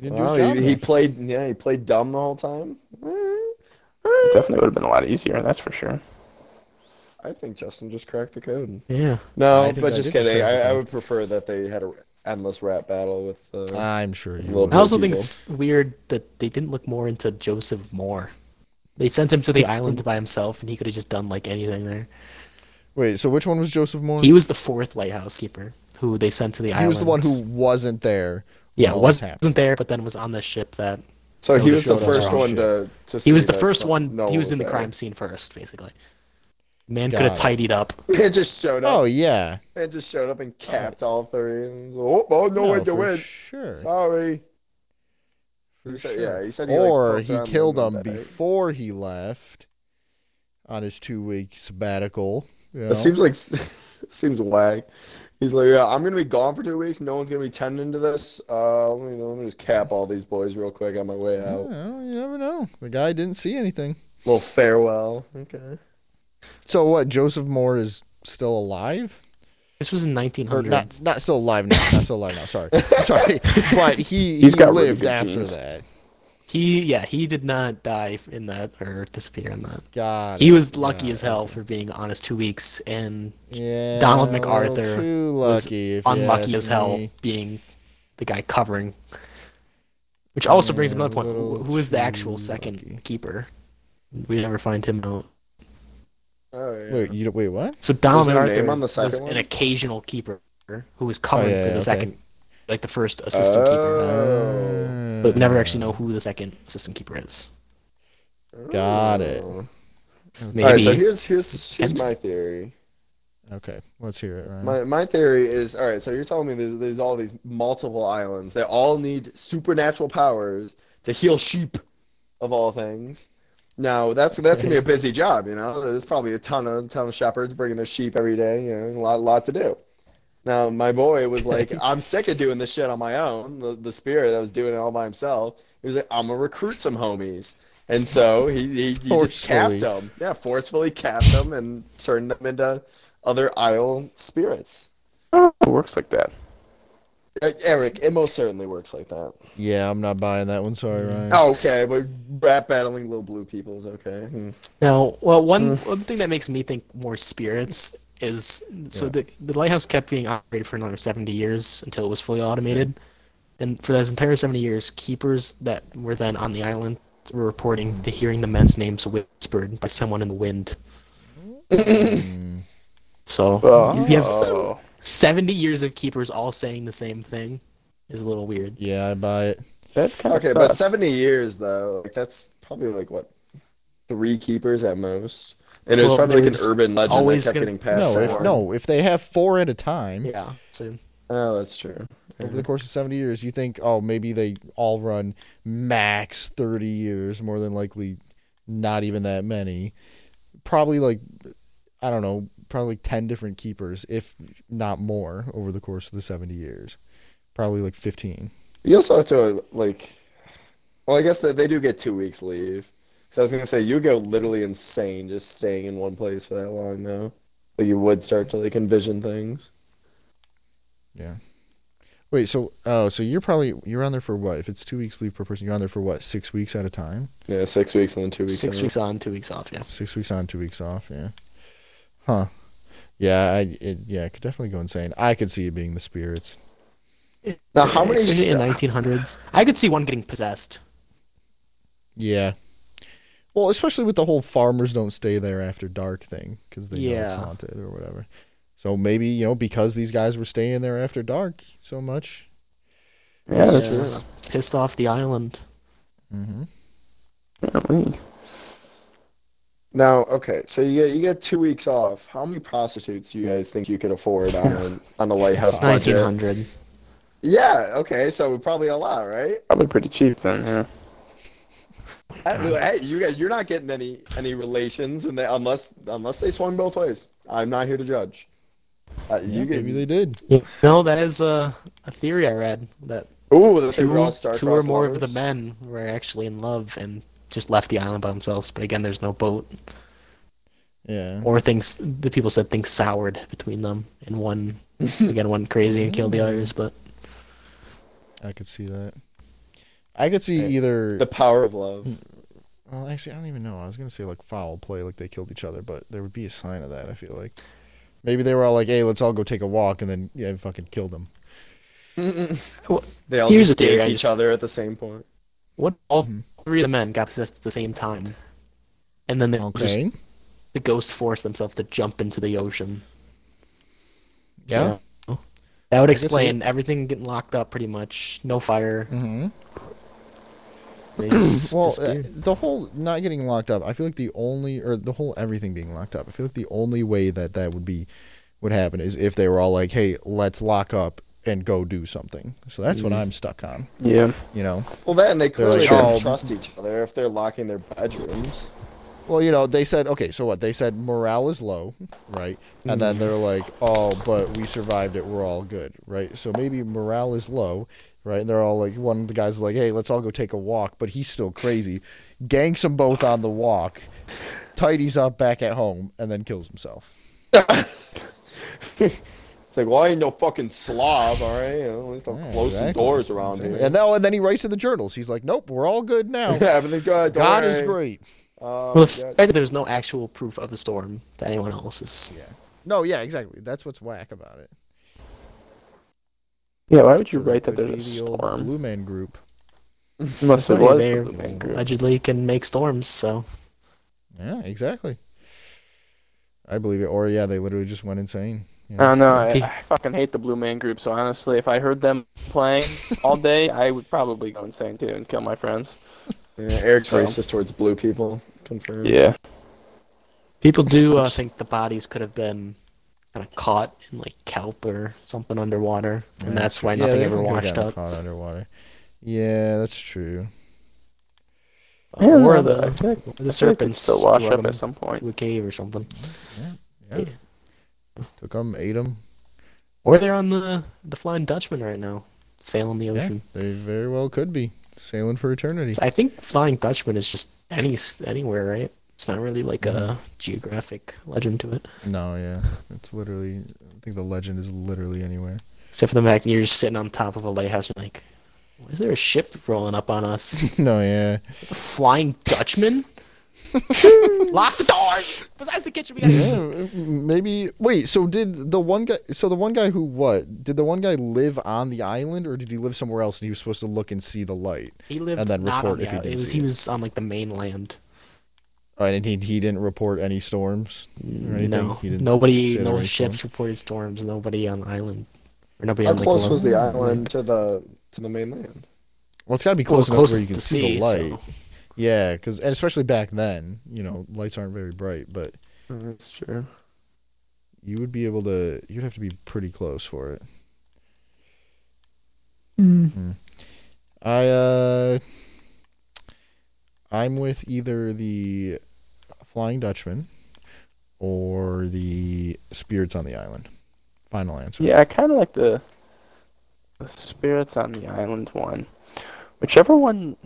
didn't do
Wow,
his job.
he, he played. Yeah, he played dumb the whole time.
Definitely would have been a lot easier, that's for sure.
I think Justin just cracked the code.
Yeah.
No,
I
but
I
just
did just
kidding. I, I would prefer that they had a endless rap battle with. Uh,
I'm sure he
Little
would.
I also
people.
think it's weird that they didn't look more into Joseph Moore. They sent him to the *laughs* island by himself, and he could have just done like anything there.
Wait, so which one was Joseph Moore?
He was the fourth lighthouse keeper who they sent to the
He
island.
He was the one who wasn't there.
yeah
when all
wasn't there, but then was on the ship that
so he was the first one
shit.
to. to
he was the first one.
no
he was in the
there.
crime scene first, basically. Man could have tidied up. *laughs*
It just showed up.
Oh yeah.
It just showed up and capped all three. And, oh, oh, no, way to win.
Sure.
Sorry. He said,
sure.
yeah, he said he,
or
poked
he killed
the
him
bag.
before he left on his two week sabbatical. You know?
It seems like it *laughs* seems whack. He's like, yeah, I'm gonna be gone for two weeks. No one's gonna be tending to this. Uh, let me, let me just cap all these boys real quick on my way out.
well, you never know. The guy didn't see anything.
little farewell. Okay.
So what? Joseph Moore is still alive,
This was in 1900.
not? Not still alive now. Not still alive now. Sorry, *laughs* sorry. But he
He's
he
got really
lived after
genes.
that.
He yeah he did not die in that or disappear in that.
God.
He was lucky as hell for being on his two weeks and
Yeah.
Donald
a little
MacArthur
Too
was
lucky.
unlucky as hell
me.
being the guy covering. Which also brings
Yeah,
another point.
a little
Who who is the actual second
lucky.
keeper? We never find him out.
Oh yeah.
Wait, you wait. What?
So Donald
There's no
MacArthur
name on the
was
second
an occasional keeper who was oh, covering
yeah,
for the
okay.
second, like the first assistant keeper.
Oh.
But we never actually know who the second assistant keeper is.
Got it.
Oh.
Maybe
All right, so here's here's here's my theory.
Okay, let's hear it. Ryan.
My my theory is all right. So you're telling me there's there's all these multiple islands that all need supernatural powers to heal sheep, of all things. Now that's that's gonna be a busy job. You know, there's probably a ton of ton of shepherds bringing their sheep every day. You know, a lot lot to do. Now my boy was like, *laughs* I'm sick of doing this shit on my own. The the spirit that was doing it all by himself. He was like, I'm gonna recruit some homies. And so he, he, he just capped them. Yeah, forcefully capped them and turned them into other isle spirits.
Oh, it works like that.
Uh, Eric, it most certainly works like that.
yeah, I'm not buying that one. Sorry, Ryan.
Oh, okay, but rap battling little blue people is okay. Hmm.
Now, well, one
Mm.
one thing that makes me think more spirits is so
Yeah.
the the lighthouse kept being operated for another seventy years until it was fully automated, and for those entire seventy years, keepers that were then on the island were reporting to hearing the men's names whispered by someone in the wind.
Mm,
So
Oh.
you have seventy years of keepers all saying the same thing is a little weird.
yeah, I buy it.
That's kind of
Okay, but 70 years though, like that's probably like what three keepers at most. And it was
Well,
probably like an urban legend that
always
kept
gonna-
getting passed
No, if, no, if they have four at a time
Yeah. So
Oh, that's true.
over the course of 70 years, you think, oh, maybe they all run max 30 years, more than likely not even that many. Probably like, I don't know, probably like 10 different keepers, if not more, over the course of the 70 years. Probably like 15.
You also have to like, well, I guess that they do get two weeks leave. So I was gonna say you go literally insane just staying in one place for that long now. But you would start to like envision things. Yeah.
Wait, so oh, so you're probably you're on there for what? If it's two weeks leave per person, you're on there for what? Six weeks at a time.
Yeah, six weeks and then two weeks.
six
in.
weeks on, two weeks off. Yeah.
Six weeks on, two weeks off. Yeah. Huh. Yeah, I it, yeah, it could definitely go insane. I could see it being the spirits.
Now, how many?
Especially in 1900s. I could see one getting possessed.
Yeah. Well, especially with the whole farmers don't stay there after dark thing because they know it's
Yeah.
haunted or whatever. So maybe you know because these guys were staying there after dark so much.
Yeah, that's
Yeah. Pissed off the island.
Mm-hmm.
true.
Now, okay, so you get you get two weeks off. How many prostitutes do you guys think you could afford on *laughs* on the lighthouse
It's
budget?
1900.
Yeah, okay, so probably a lot, right?
Probably pretty cheap then. Yeah.
Hey, hey, you guys, you're not getting any any relations, and they, unless unless they swung both ways. I'm not here to judge. Uh,
Yeah,
you get
maybe they did.
No, that is a, a theory I read that
ooh, the
two,
all
two or
star-crossed
more of the men were actually in love and just left the island by themselves. But again, there's no boat.
Yeah.
Or things, the people said things soured between them, and one, *laughs* again, went crazy and killed the others. But
I could see that. I could see
Hey,
either.
The power of love.
Well, actually, I don't even know. I was gonna say like foul play, like they killed each other, but there would be a sign of that. I feel like maybe they were all like, "Hey, let's all go take a walk," and then yeah, fucking killed them. *laughs*
Well,
they all
here's
just
the theory,
dick each
just-
other at the same point.
what all
Mhm.
three of the men got possessed at the same time, and then they just the ghosts forced themselves to jump into the ocean.
Yeah.
That would
I can
explain everything getting locked up pretty much. No fire.
Mm-hmm.
They *clears throat* just
Well, uh, the whole not getting locked up. I feel like the only, or the whole everything being locked up. I feel like the only way that that would be would happen is if they were all like, "Hey, let's lock up and go do something." So that's what
Mhm.
I'm stuck on.
Yeah.
You know.
Well, then they clearly
like,
don't
oh.
trust each other if they're locking their bedrooms.
Well, you know, they said, okay, so what? They said morale is low, right? And then they're like, oh, but we survived it. We're all good, right? So maybe morale is low, right? And they're all like, one of the guys is like, hey, let's all go take a walk, but he's still crazy. Ganks them both on the walk, tidies up back at home, and then kills himself. *laughs*
It's like, well, I ain't no fucking slob, all right? You know, at least I'll
Yeah,
close some
exactly.
doors around here.
And, then, and then he writes in the journals. He's like, nope, we're all good now. *laughs*
Everything's good. don't
God is great.
Um,
well, the
yeah.
fact that there's no actual proof of the storm to anyone else is
No, yeah, exactly. That's what's whack about it.
Yeah. Why would you
So
write that
would
there's a
be the old
storm?
Blue Man Group.
Unless it
Funny,
was the Blue Man Group.
allegedly can make storms. So
Yeah, exactly. I believe it. Or yeah, they literally just went insane. you
I don't know. I, I fucking hate the Blue Man Group. So honestly, if I heard them playing *laughs* all day, I would probably go insane too and kill my friends.
Yeah, Eric's
So-
racist towards blue people. Confirmed.
Yeah.
people do uh, think the bodies could have been kind of caught in like kelp or something underwater, and
Yeah,
that's why
yeah,
nothing
they
ever
could've
washed
gotten
up.
Caught underwater. Yeah, that's true.
I don't
or
know,
the
I like-
the serpents
still wash up at some point.
to a cave or something.
Yeah.
Yeah.
Took them, ate them.
Or they're on the the Flying Dutchman right now, sailing the
Yeah,
ocean.
they very well could be sailing for eternity.
So I think Flying Dutchman is just any anywhere, right? It's not really like a geographic legend to it,
No, yeah, it's literally. I think the legend is literally anywhere.
except for the fact that you're just sitting on top of a lighthouse. You're like, is there a ship rolling up on us? *laughs*
no, yeah.
A Flying Dutchman? *laughs* Lock the doors! Besides the kitchen, we got
Yeah, maybe. Wait, so did the one guy? So the one guy who what? Did the one guy live on the island, or did he live somewhere else and he was supposed to look and see the light?
He lived
And then
not
report
on the
if he
island.
did
It was he was on like the mainland.
Oh, and he he didn't report any storms or anything.
No,
He didn't
nobody, no ships
storms?
reported storms. Nobody on the island, or nobody
How
on
close
the
was the island to the to the mainland?
Well, it's got to be
Well,
close enough
close
where you can
the
see the light.
so-
Yeah, because and especially back then, you know, lights aren't very bright, but
That's true.
you would be able to. You'd have to be pretty close for it.
Hmm.
Mm. I uh, I'm with either the Flying Dutchman or the Spirits on the Island. Final answer.
Yeah, I kind of like the the spirits on the island one. Whichever one.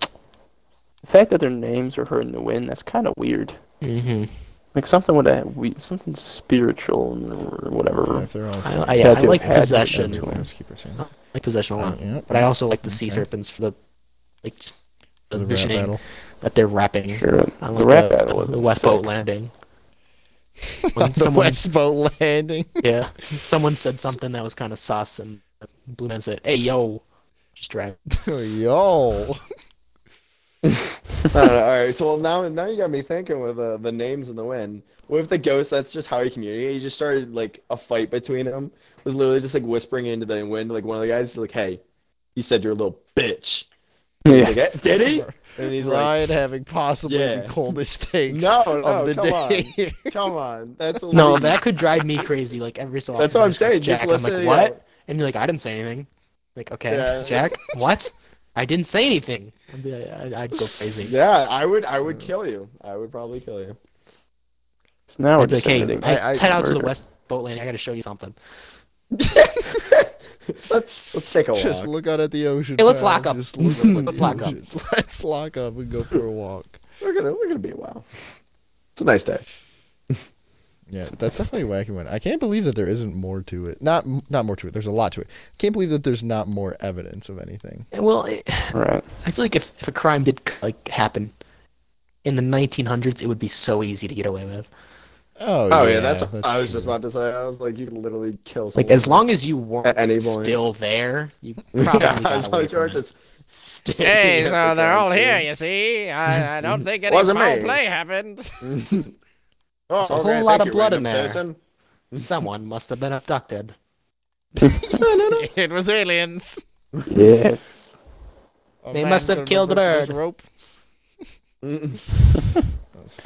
The fact that their names are heard in the wind, that's kind of weird.
Mhm.
Like something with a we something spiritual or
Yeah,
whatever.
if they're all
I. I,
Had
I like
have
possession.
to
That's what
them.
housekeeper saying.
I like possession a lot,
Uh, yeah,
but I also like the sea
Okay.
serpents for the like just the,
the
visioning
battle.
That they're rapping
Sure,
on
the
like
rap
a,
battle was
wet
sick.
boat landing. *laughs* When
the
someone,
West Boat Landing. *laughs*
yeah, someone said something that was kind of sus, and Blue Man said, "Hey, yo, just drive." *laughs*
Yo.
All right, so well, now now you got me thinking with uh, the names in the wind. What if the ghost that's just how he communicated? He just started like a fight between them. Was literally just like whispering into the wind. Like one of the guys, like, "Hey, he said you're a little bitch."
Yeah.
Like, "Eh, did he? *laughs* And he's like,
having possibly the coldest takes
No, no,
of the
come
day. *laughs*
"Come on, that's a
No,
leak."
that could drive me crazy. Like every so often.
That's what I'm
it's just
saying, just
Jack, I'm like,
yeah.
what? And you're like, I didn't say anything. Like, okay,
Yeah. *laughs*
Jack, what? I didn't say anything. I'd, I'd, I'd go crazy.
Yeah, I would. I would kill you. I would probably kill you.
Now we're
I'd like,
just
hey,
I- I-
let's head out to the west boat landing. I got to show you something. *laughs*
let's let's take a walk.
Just look out at the ocean.
Hey, let's
pal.
lock up.
Just look up
Let's
the
lock up. *laughs*
Let's lock up and go for a walk.
We're gonna we're gonna be a while. It's a nice day.
Yeah, that's definitely a wacky one. I can't believe that there isn't more to it. Not not more to it. There's a lot to it. Can't believe that there's not more evidence of anything.
Well, it,
Right.
I feel like if, if a crime did like happen in the 1900s, it would be so easy to get away with.
Oh,
Oh
yeah,
yeah, that's, I was
true.
just about to say. I was like, you could literally kill.
Like as long as you weren't
At any point.
still there, you *laughs* probably
yeah,
got
as long as you
from
are
it.
just standing.
Hey, so
the
they're all
crime
here, you see. I, I *laughs* don't think any
Wasn't
foul
me.
play happened.
oh, *laughs*
There's a oh, whole
okay,
lot of blood in there.
citizen.
Someone must have been abducted. No no no.
It was aliens.
Yes.
A
They
man
must have killed the bird.
Rope.
Mm.
That's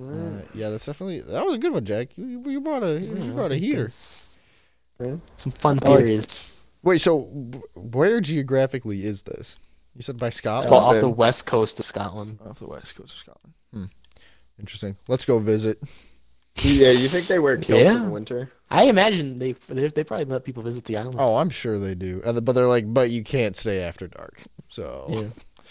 Uh, yeah, that's definitely that was a good one, Jack. You, you, you brought a you brought a heater.
Some fun
I like
theories.
Wait, so where geographically is this? You said by Scotland.
Well, off the west coast of Scotland.
Off the west coast of Scotland. Hmm. Interesting. Let's go visit.
yeah, you think they wear kilts
Yeah.
in the winter?
I imagine they they, they probably let people visit the island.
Oh, I'm sure they do. Uh, But they're like, but you can't stay after dark. So
Yeah.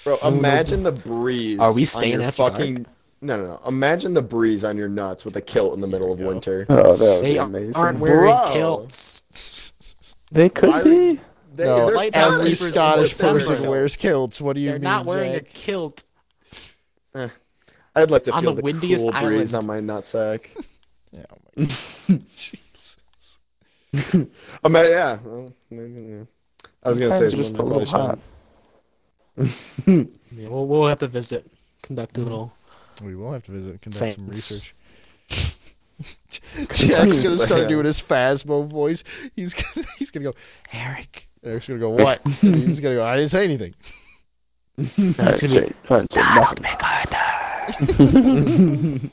Bro, imagine the breeze.
Are we
on
staying
your
after dark?
Fucking? No, no, no. Imagine the breeze on your nuts with a kilt in the middle of
There you go.
winter.
Oh, that would
They
be
are-
amazing.
aren't wearing
Bro.
kilts.
They could
Why
be.
They,
no,
they're
light
Scottish
every
sleepers
people
Scottish
still
person wears kilts. What do you
They're
mean?
not wearing a
Jack?
kilt. Eh.
I'd like to
on
feel
the
the,
windiest
cool breeze
island.
on my nutsack. *laughs*
Yeah, oh my Jesus.
I mean, yeah. well, maybe, yeah. I was gonna say
Sometimes
it's
just a
one
little
shot.
hot. *laughs*
Yeah, we'll, we'll have to visit, conduct a little.
We will have to visit, conduct some
Saints.
research. *laughs* Jack's gonna start
Yeah.
doing his Phasmo voice. He's gonna *laughs* he's gonna go, Eric. Eric's gonna go, *laughs* what? And he's gonna go, I didn't say anything.
It's
I'd
gonna
say,
be
I'd say
Donald
nothing.
MacArthur.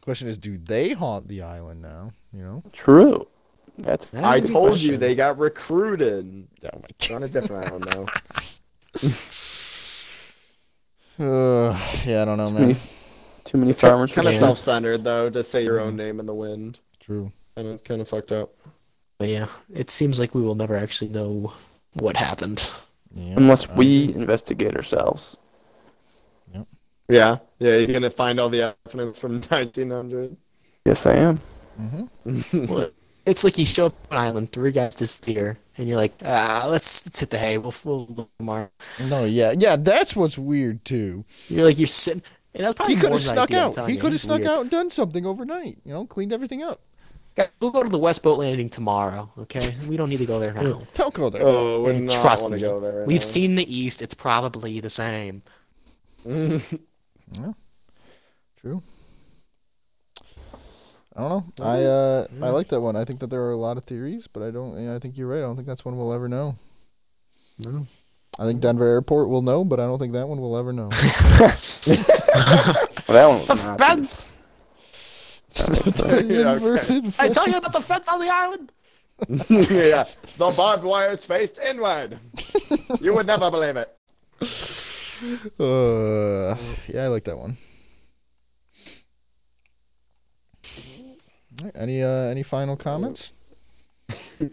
Question is, do they haunt the island now? You know?
True. That's
That's
I
a good
told you
question.
they got recruited.
Oh my god.
On a different island now.
Uh, yeah, I don't know,
too many,
man.
too many farmers.
Kind of self-centered though to say your own name in the wind.
True.
And it's kind of fucked up.
But yeah, it seems like we will never actually know what happened.
Yeah.
Unless
I
we investigate ourselves.
Yeah, yeah. You're gonna find all the evidence from *laughs* 1900.
Yes, I am.
Mhm.
Well, it's like you show up on an island, three guys disappear, and you're like, ah, let's, let's hit the hay. We'll, we'll look tomorrow.
No, yeah, yeah. That's what's weird too.
You're like, you're sitting. And that's probably
He could have snuck
idea,
out. He could have snuck
weird.
out and done something overnight. You know, cleaned everything up.
Guys, We'll go to the West Boat Landing tomorrow, okay? We don't need to go there now.
Don't go there.
Oh, would
Hey,
not
trust
to
me.
go there. Right
We've
now.
seen the East. It's probably the same. *laughs* yeah.
True. I don't know. I uh I like that one. I think that there are a lot of theories, but I don't. Yeah, I think you're right. I don't think that's one we'll ever know.
No.
I think Denver Airport will know, but I don't think that one will ever know. *laughs*
Well, that one *laughs*
The
not.
fence!
That. *laughs*
Yeah, okay.
I tell you about the fence on the island!
yeah, the barbed wire is faced inward. You would never believe it.
Uh, yeah, I like that one. All right, Any uh any final comments? *laughs*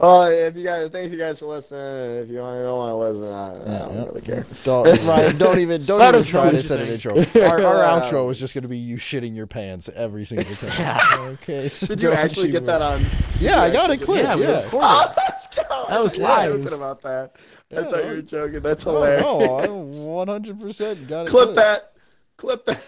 Oh, if you guys, thanks you guys for listening. If you don't, don't want to listen, I, I don't
Yeah,
really care. *laughs*
Don't *laughs* Ryan, don't even don't even try to set an intro. Our, our outro is just gonna be you shitting your pants every single time. Okay. So
Did you actually get that on?
Yeah, I got it clipped.
Yeah,
Yeah.
Oh, let's go.
That was live.
joking about that. I
Yeah,
thought you were joking. That's
Oh,
hilarious.
no, I 100% got it.
Clip that. Clip that.